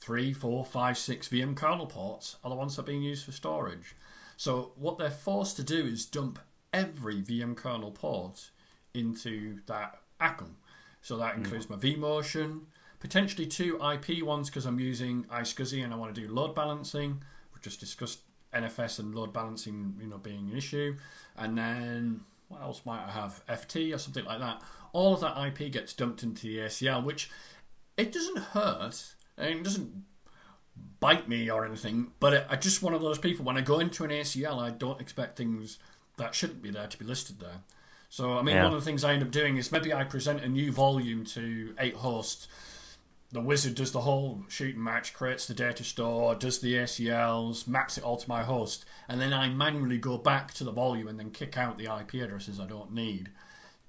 three, four, five, six VM kernel ports are the ones that are being used for storage. So what they're forced to do is dump every VM kernel port into that ACL. So that mm. includes my vMotion, potentially two IP ones because I'm using iSCSI and I want to do load balancing. We just discussed NFS and load balancing, you know, being an issue. And then what else might I have? FT or something like that. All of that IP gets dumped into the ACL, which it doesn't hurt and it doesn't bite me or anything. But it, I'm just one of those people. When I go into an ACL, I don't expect things that shouldn't be there to be listed there. So I mean, Yeah. one of the things I end up doing is maybe I present a new volume to eight hosts. The wizard does the whole shooting match, creates the data store, does the ACLs, maps it all to my host, and then I manually go back to the volume and then kick out the IP addresses I don't need.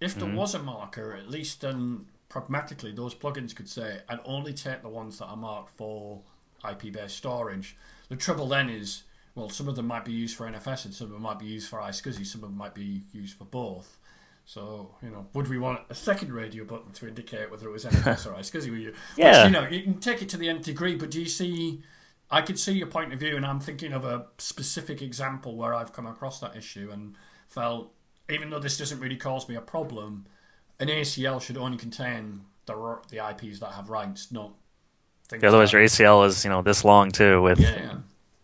If there mm-hmm. was a marker, at least then pragmatically those plugins could say, I'd only take the ones that are marked for IP based storage. The trouble then is, well, some of them might be used for NFS and some of them might be used for iSCSI, some of them might be used for both. So, you know, would we want a second radio button to indicate whether it was NFS or iSCSI? You? Yeah. Which, you know, you can take it to the nth degree, but do you see? I could see your point of view, and I'm thinking of a specific example where I've come across that issue and felt, even though this doesn't really cause me a problem, an ACL should only contain the the IPs that have rights, not things. otherwise your ACL is you know this long too with yeah, yeah.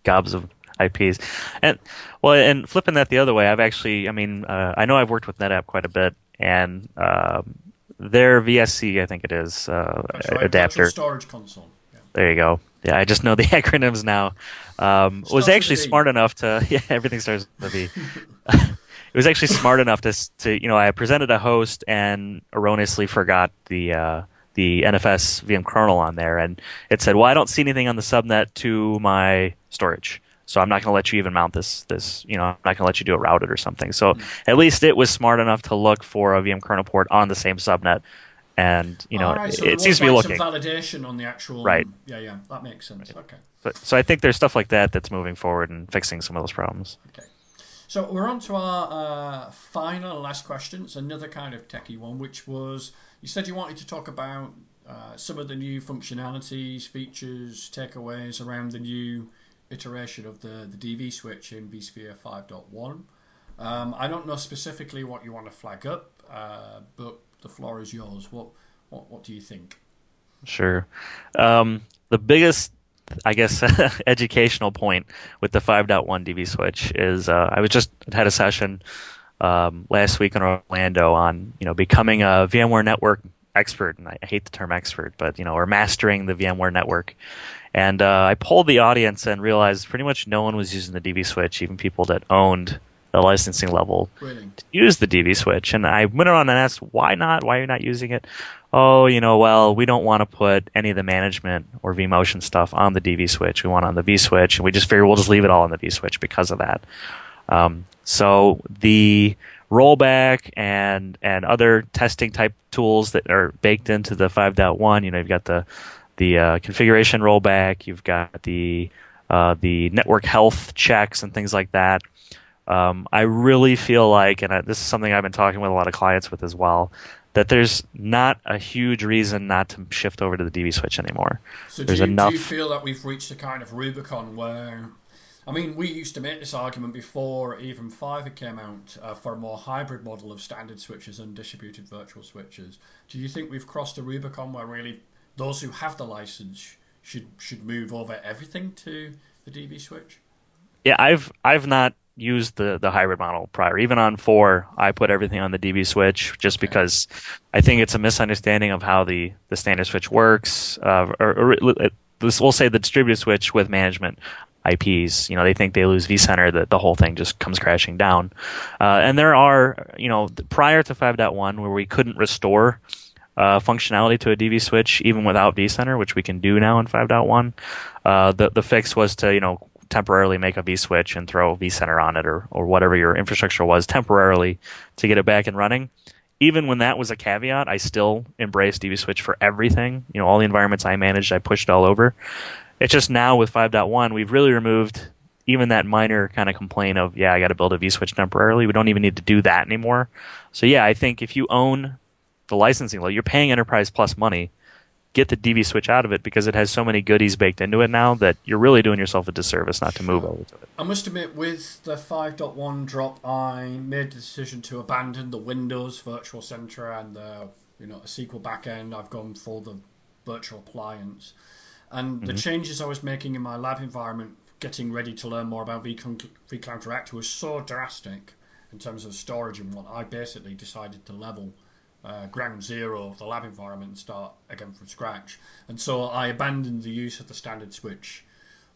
gobs of IPs. And well, and flipping that the other way, I've actually, I mean, uh, I know I've worked with NetApp quite a bit, and um, their VSC, I think it is, uh, right, adapter. storage console. Yeah. There you go. Yeah, I just know the acronyms now. Um, was actually smart enough to yeah, everything starts with a V. it was actually smart enough to to you know I presented a host and erroneously forgot the uh, the NFS VM kernel on there, and it said, "Well, I don't see anything on the subnet to my storage." So I'm not going to let you even mount this. This, you know, I'm not going to let you do it routed or something. So at least it was smart enough to look for a VM kernel port on the same subnet, and you know, All right, so it, it seems to be like, looking. Some validation on the actual. Right. Yeah, yeah, that makes sense. Okay. So, so I think there's stuff like that that's moving forward and fixing some of those problems. Okay. So we're on to our uh, final last question. It's another kind of techie one, which was you said you wanted to talk about uh, some of the new functionalities, features, takeaways around the new iteration of the, the DV switch in vSphere 5.1. Um, I don't know specifically what you want to flag up, uh, but the floor is yours. What what, what do you think? Sure. Um, the biggest, I guess, educational point with the 5.1 DV switch is uh, I was just had a session um, last week in Orlando on you know becoming a VMware network expert, and I hate the term expert, but you know, or mastering the VMware network. And uh, I polled the audience and realized pretty much no one was using the DV switch, even people that owned the licensing level to use the DV switch. And I went around and asked, why not? Why are you not using it? Oh, you know, well, we don't want to put any of the management or vMotion stuff on the DV switch. We want it on the V switch, and we just figure we'll just leave it all on the V switch because of that. Um, so the rollback and and other testing type tools that are baked into the 5.1, you know, you've got the the uh, configuration rollback, you've got the uh, the network health checks and things like that. Um, I really feel like, and I, this is something I've been talking with a lot of clients with as well, that there's not a huge reason not to shift over to the DV switch anymore. So do you, enough- do you feel that we've reached a kind of Rubicon where I mean, we used to make this argument before even Fiver came out uh, for a more hybrid model of standard switches and distributed virtual switches. Do you think we've crossed the Rubicon where really those who have the license should should move over everything to the DV switch? Yeah, I've I've not used the the hybrid model prior. Even on four, I put everything on the DV switch just because I think it's a misunderstanding of how the the standard switch works. Uh, or, or, we'll say the distributed switch with management. IPs. You know, they think they lose vCenter, that the whole thing just comes crashing down. Uh, and there are, you know, prior to 5.1 where we couldn't restore uh, functionality to a DV switch even without vCenter, which we can do now in 5.1. Uh, the the fix was to, you know, temporarily make a vSwitch and throw vCenter on it or or whatever your infrastructure was temporarily to get it back and running. Even when that was a caveat, I still embraced DV Switch for everything. You know, all the environments I managed, I pushed all over. It's just now with 5.1, we've really removed even that minor kind of complaint of, yeah, I got to build a vSwitch temporarily. We don't even need to do that anymore. So, yeah, I think if you own the licensing, like you're paying Enterprise Plus money, get the DV switch out of it because it has so many goodies baked into it now that you're really doing yourself a disservice not to move over to it. I must admit, with the 5.1 drop, I made the decision to abandon the Windows Virtual Center and the you know a SQL backend. I've gone for the virtual appliance. And mm-hmm. the changes I was making in my lab environment, getting ready to learn more about vCloud, Director, was so drastic in terms of storage and what I basically decided to level uh, ground zero of the lab environment and start again from scratch. And so I abandoned the use of the standard switch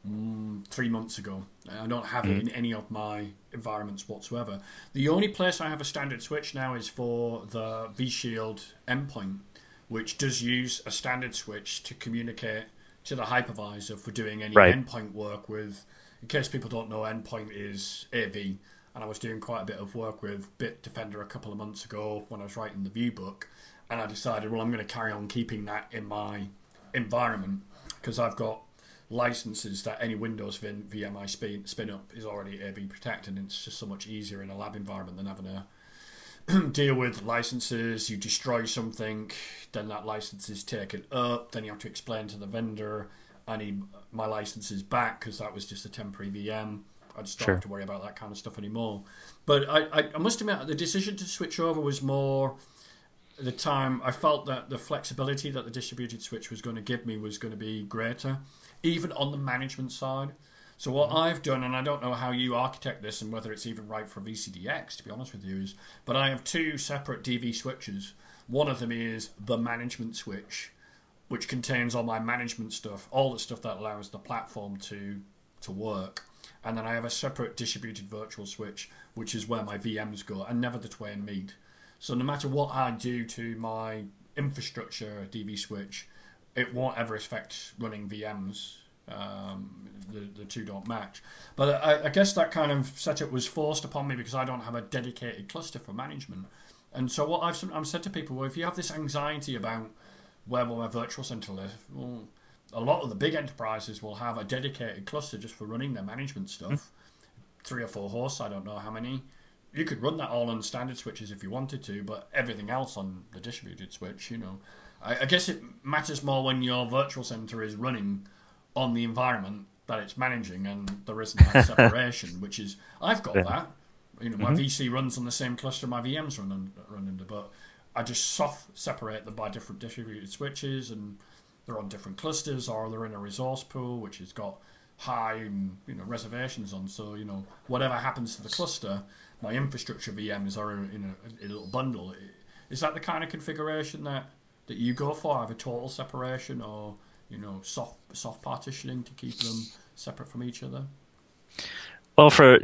mm, three months ago. I don't have mm-hmm. it in any of my environments whatsoever. The only place I have a standard switch now is for the vShield endpoint, which does use a standard switch to communicate to the hypervisor for doing any right. endpoint work with. In case people don't know, endpoint is AV, and I was doing quite a bit of work with Bitdefender a couple of months ago when I was writing the view book, and I decided, well, I'm going to carry on keeping that in my environment because I've got licenses that any Windows VM I spin, spin up is already AV protected, and it's just so much easier in a lab environment than having to deal with licenses. You destroy something, then that license is taken up. Then you have to explain to the vendor, I need my licenses back because that was just a temporary VM. I just don't sure. have to worry about that kind of stuff anymore. But I, I, I must admit, the decision to switch over was more the time I felt that the flexibility that the distributed switch was going to give me was going to be greater, even on the management side. So what mm-hmm. I've done, and I don't know how you architect this and whether it's even right for VCDX, to be honest with you, is but I have two separate DV switches. One of them is the management switch, which contains all my management stuff, all the stuff that allows the platform to to work. And then I have a separate distributed virtual switch, which is where my VMs go, and never the twain meet. So no matter what I do to my infrastructure DV switch, it won't ever affect running VMs um, the, the two don't match. But I, I, guess that kind of setup was forced upon me because I don't have a dedicated cluster for management. And so what I've sometimes said to people, well, if you have this anxiety about where will my virtual center live, well, a lot of the big enterprises will have a dedicated cluster just for running their management stuff. Mm. Three or four horse, I don't know how many. You could run that all on standard switches if you wanted to, but everything else on the distributed switch, you know. I, I guess it matters more when your virtual center is running on the environment that it's managing, and there isn't that separation, which is I've got yeah. that. You know, my mm-hmm. VC runs on the same cluster my VMs run under, run under, but I just soft separate them by different distributed switches, and they're on different clusters, or they're in a resource pool which has got high mm, you know reservations on. So you know, whatever happens to the cluster, my infrastructure VMs are in a, a little bundle. Is that the kind of configuration that that you go for? Have a total separation, or you know, soft soft partitioning to keep them separate from each other? Well, for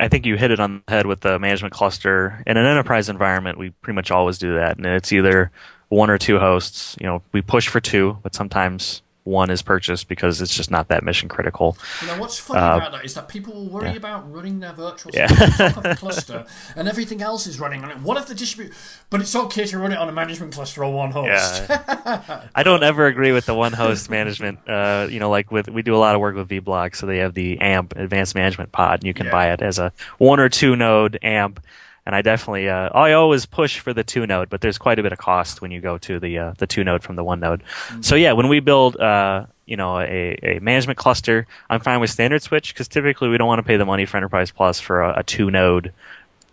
I think you hit it on the head with the management cluster. In an enterprise environment, we pretty much always do that, and it's either one or two hosts. You know, we push for two, but sometimes one is purchased because it's just not that mission critical. You know what's funny uh, about that is that people will worry yeah. about running their virtual yeah. on top of a cluster and everything else is running on it. What if the distribute? But it's okay to run it on a management cluster or one host. Yeah. I don't ever agree with the one host management. Uh, you know, like with we do a lot of work with vBlock, so they have the AMP Advanced Management Pod, and you can yeah. buy it as a one or two node AMP and I definitely uh, I always push for the two node, but there's quite a bit of cost when you go to the uh, the two node from the one node. Mm-hmm. So yeah, when we build uh, you know a, a management cluster, I'm fine with standard switch because typically we don't want to pay the money for Enterprise Plus for a, a two node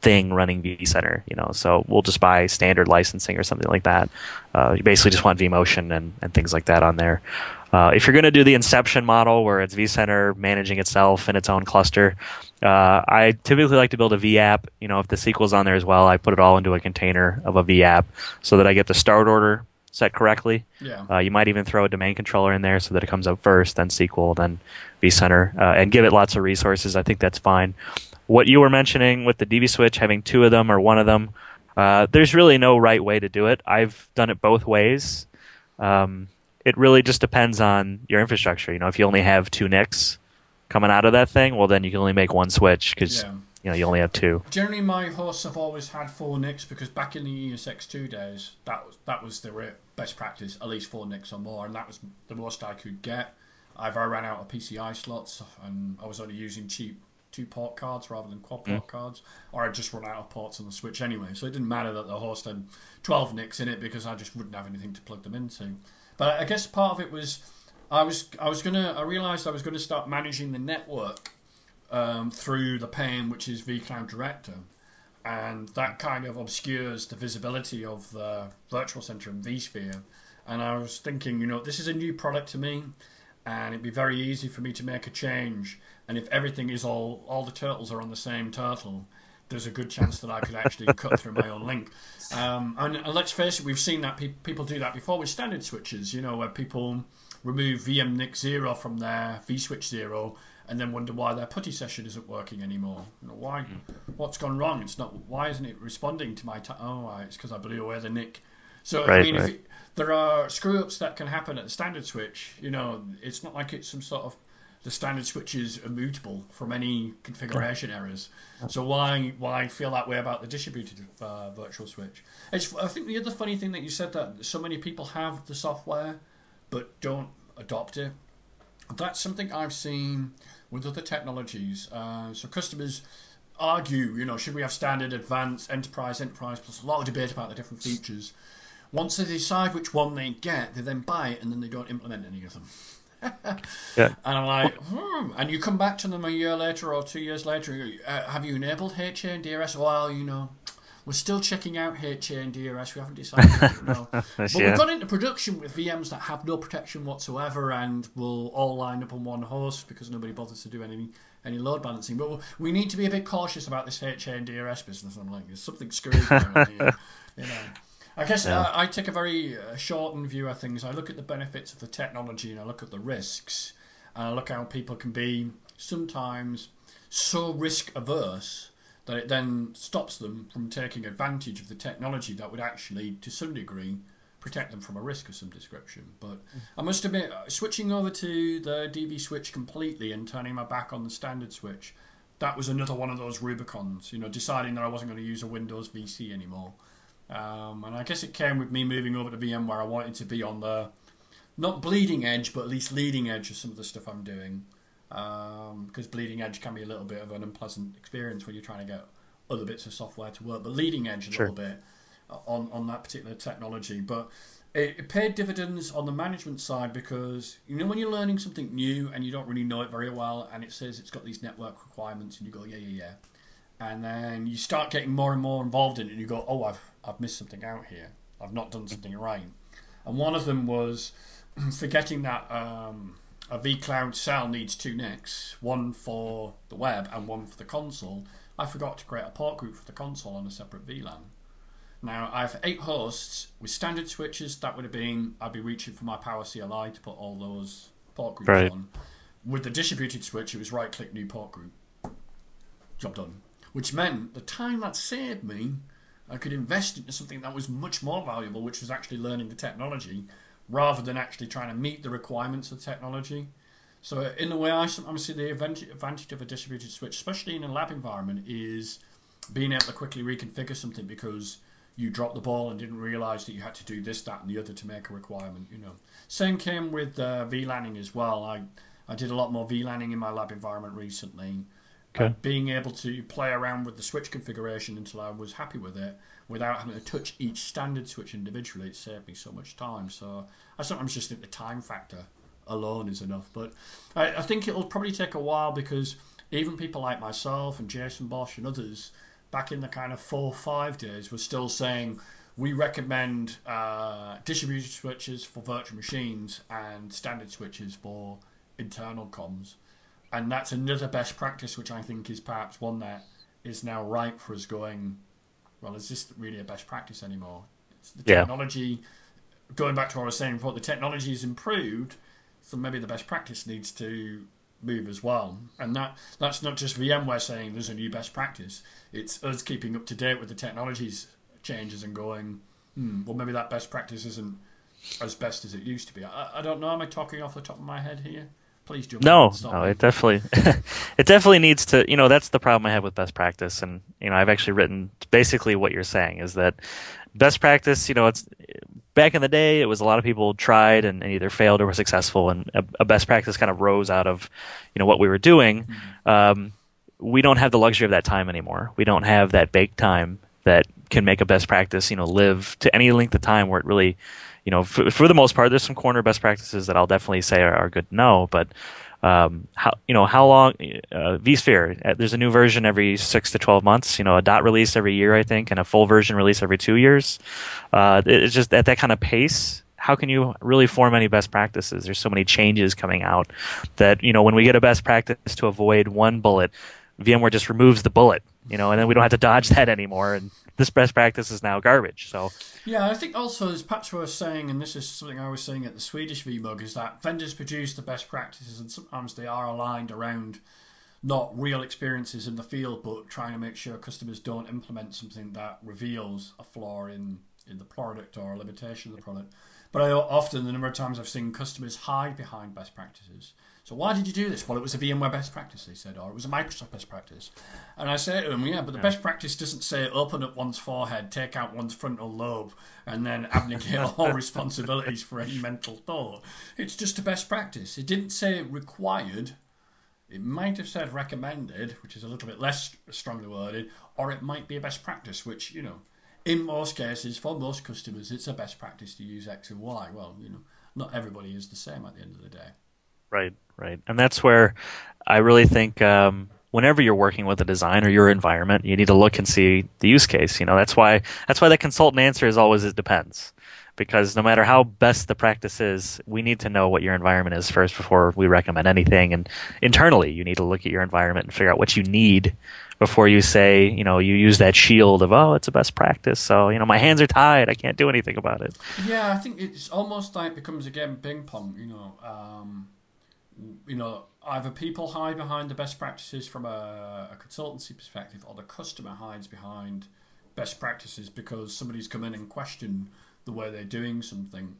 thing running vCenter, you know, so we'll just buy standard licensing or something like that. Uh, you basically just want vMotion and, and things like that on there. Uh, if you're going to do the inception model where it's vCenter managing itself in its own cluster, uh, I typically like to build a vApp. You know, if the SQL's on there as well, I put it all into a container of a vApp so that I get the start order set correctly. Yeah. Uh, you might even throw a domain controller in there so that it comes up first, then SQL, then vCenter, uh, and give it lots of resources. I think that's fine. What you were mentioning with the DV switch, having two of them or one of them, uh, there's really no right way to do it. I've done it both ways. Um, it really just depends on your infrastructure. You know, if you only have two NICs coming out of that thing, well, then you can only make one switch because yeah. you know you only have two. Generally, my hosts have always had four NICs because back in the ESX2 days, that was that was the best practice. At least four NICs or more, and that was the most I could get. Either I ran out of PCI slots and I was only using cheap two port cards rather than quad port mm. cards, or I'd just run out of ports on the Switch anyway. So it didn't matter that the host had 12 NICs in it because I just wouldn't have anything to plug them into. But I guess part of it was I was I was gonna I realised I was gonna start managing the network um, through the pane, which is vCloud Director, and that kind of obscures the visibility of the Virtual Center and vSphere. And I was thinking, you know, this is a new product to me, and it'd be very easy for me to make a change. And if everything is all all the turtles are on the same turtle, there's a good chance that I could actually cut through my own link. Um, and, and, let's face it, we've seen that pe- people do that before with standard switches, you know, where people remove VM NIC 0 from their vSwitch 0 and then wonder why their PuTTY session isn't working anymore. You know, why? What's gone wrong? It's not. Why isn't it responding to my? T- oh, it's because I blew away the NIC. So right, I mean, right. if it, there are screw ups that can happen at the standard switch, you know, it's not like it's some sort of the standard switch is immutable from any configuration errors. So why why feel that way about the distributed uh, virtual switch? It's, I think the other funny thing that you said that so many people have the software but don't adopt it. That's something I've seen with other technologies. Uh, so customers argue, you know, should we have standard, advanced, enterprise, enterprise plus? A lot of debate about the different features. Once they decide which one they get, they then buy it and then they don't implement any of them yeah. And I'm like, hmm. And you come back to them a year later or two years later. Uh, have you enabled HA and DRS? Well, you know, we're still checking out HA and DRS. We haven't decided. no. But yeah. we've gone into production with VMs that have no protection whatsoever and will all line up on one host because nobody bothers to do any any load balancing. But we need to be a bit cautious about this HA and DRS business. I'm like, there's something screwy going on here. You know. I guess. I, I, take a very uh, shortened view of things. I look at the benefits of the technology and I look at the risks, and I look how people can be sometimes so risk averse that it then stops them from taking advantage of the technology that would actually, to some degree, protect them from a risk of some description. But I must admit, uh, switching over to the DV switch completely and turning my back on the standard switch, that was another one of those Rubicons. You know, deciding that I wasn't going to use a Windows VC anymore. Um, and I guess it came with me moving over to VMware. I wanted to be on the not bleeding edge, but at least leading edge of some of the stuff I'm doing. Because um, bleeding edge can be a little bit of an unpleasant experience when you're trying to get other bits of software to work. But leading edge a sure. little bit on on that particular technology. But it, it paid dividends on the management side because you know when you're learning something new and you don't really know it very well, and it says it's got these network requirements, and you go yeah yeah yeah and then you start getting more and more involved in it, and you go, "Oh, I've I've missed something out here. I've not done something right." And one of them was forgetting that um, a vCloud cell needs two NICs, one for the web and one for the console. I forgot to create a port group for the console on a separate VLAN. Now I have eight hosts with standard switches. That would have been I'd be reaching for my Power CLI to put all those port groups right. on. With the distributed switch, it was right click new port group. Job done which meant the time that saved me, I could invest into something that was much more valuable, which was actually learning the technology, rather than actually trying to meet the requirements of technology. So, in the way I sometimes see the advantage of a distributed switch, especially in a lab environment, is being able to quickly reconfigure something because you dropped the ball and didn't realize that you had to do this, that, and the other to make a requirement. You know, same came with uh, VLANing as well. I I did a lot more VLANing in my lab environment recently, Okay. being able to play around with the switch configuration until I was happy with it without having to touch each standard switch individually, it saved me so much time. So I sometimes just think the time factor alone is enough. But I, I think it'll probably take a while because even people like myself and Jason Boche and others back in the kind of four five days were still saying we recommend uh, distributed switches for virtual machines and standard switches for internal comms. And that's another best practice, which I think is perhaps one that is now ripe for us going, well, is this really a best practice anymore? It's the Yeah. technology, going back to what I was saying before, the technology has improved, so maybe the best practice needs to move as well. And that that's not just VMware saying there's a new best practice. It's us keeping up to date with the technologies changes and going, hmm, well, maybe that best practice isn't as best as it used to be. I, I don't know. Am I talking off the top of my head here? Please No, no, me. it definitely, it definitely needs to. You know, that's the problem I have with best practice, and you know, I've actually written basically what you're saying is that best practice. You know, it's back in the day, it was a lot of people tried and, and either failed or were successful, and a, a best practice kind of rose out of, you know, what we were doing. Um, we don't have the luxury of that time anymore. We don't have that bake time that can make a best practice, you know, live to any length of time where it really, you know, for, for the most part, there's some corner best practices that I'll definitely say are, are good to know, but um, how you know how long uh, vSphere? uh, There's a new version every six to twelve months. You know, a dot release every year, I think, and a full version release every two years. Uh, it's just at that kind of pace. How can you really form any best practices? There's so many changes coming out that you know when we get a best practice to avoid one bullet, VMware just removes the bullet. You know, and then we don't have to dodge that anymore. And this best practice is now garbage. So Yeah, I think also as Patch was saying, and this is something I was saying at the Swedish VMUG, is that vendors produce the best practices, and sometimes they are aligned around not real experiences in the field, but trying to make sure customers don't implement something that reveals a flaw in in the product or a limitation of the product. But I often, the number of times I've seen customers hide behind best practices. So why did you do this? Well, it was a VMware best practice, they said, or it was a Microsoft best practice. And I say to them, yeah, but the best practice doesn't say open up one's forehead, take out one's frontal lobe, and then abnegate all responsibilities for any mental thought. It's just a best practice. It didn't say required. It might have said recommended, which is a little bit less strongly worded, or it might be a best practice, which, you know, in most cases, for most customers, it's a best practice to use X and Y. Well, you know, not everybody is the same at the end of the day. Right, right. And that's where I really think um, whenever you're working with a design or your environment, you need to look and see the use case. You know, that's why that's why the consultant answer is always it depends. Because no matter how best the practice is, we need to know what your environment is first before we recommend anything. And internally, you need to look at your environment and figure out what you need before you say, you know, you use that shield of, oh, it's a best practice. So, you know, my hands are tied. I can't do anything about it. Yeah, I think it's almost like it becomes again ping pong. You know, um, you know, either people hide behind the best practices from a, a consultancy perspective, or the customer hides behind best practices because somebody's come in and questioned the way they're doing something.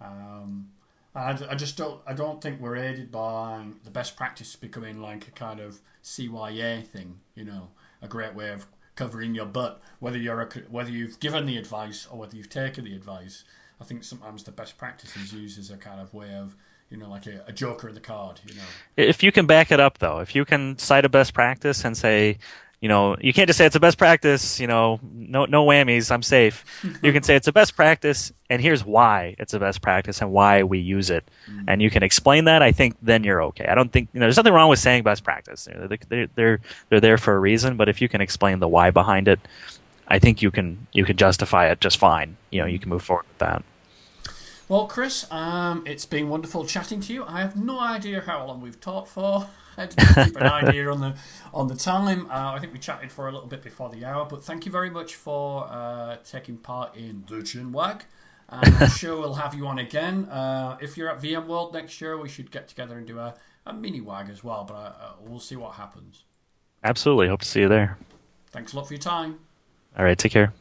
Um, I, I just don't. I don't think we're aided by the best practice becoming like a kind of CYA thing. You know, a great way of covering your butt, whether you're a, whether you've given the advice or whether you've taken the advice. I think sometimes the best practice is used as a kind of way of, you know, like a, a joker in the card. You know, if you can back it up though if you can cite a best practice and say you know you can't just say it's a best practice you know no no whammies i'm safe. You can say it's a best practice and here's why it's a best practice and why we use it. Mm. And you can explain that i think then you're okay. I don't think you know there's nothing wrong with saying best practice. They're they're they're, they're there for a reason but if you can explain the why behind it i think you can you can justify it just fine. You know you can move forward with that Well, Chris, um, it's been wonderful chatting to you. I have no idea how long we've talked for. I didn't keep an idea on the on the time. Uh, I think we chatted for a little bit before the hour, but thank you very much for uh, taking part in the Chinwag. And I'm sure we'll have you on again. Uh, if you're at VMworld next year, we should get together and do a, a mini wag as well. But uh, we'll see what happens. absolutely hope to see you there Thanks a lot for your time. all right take care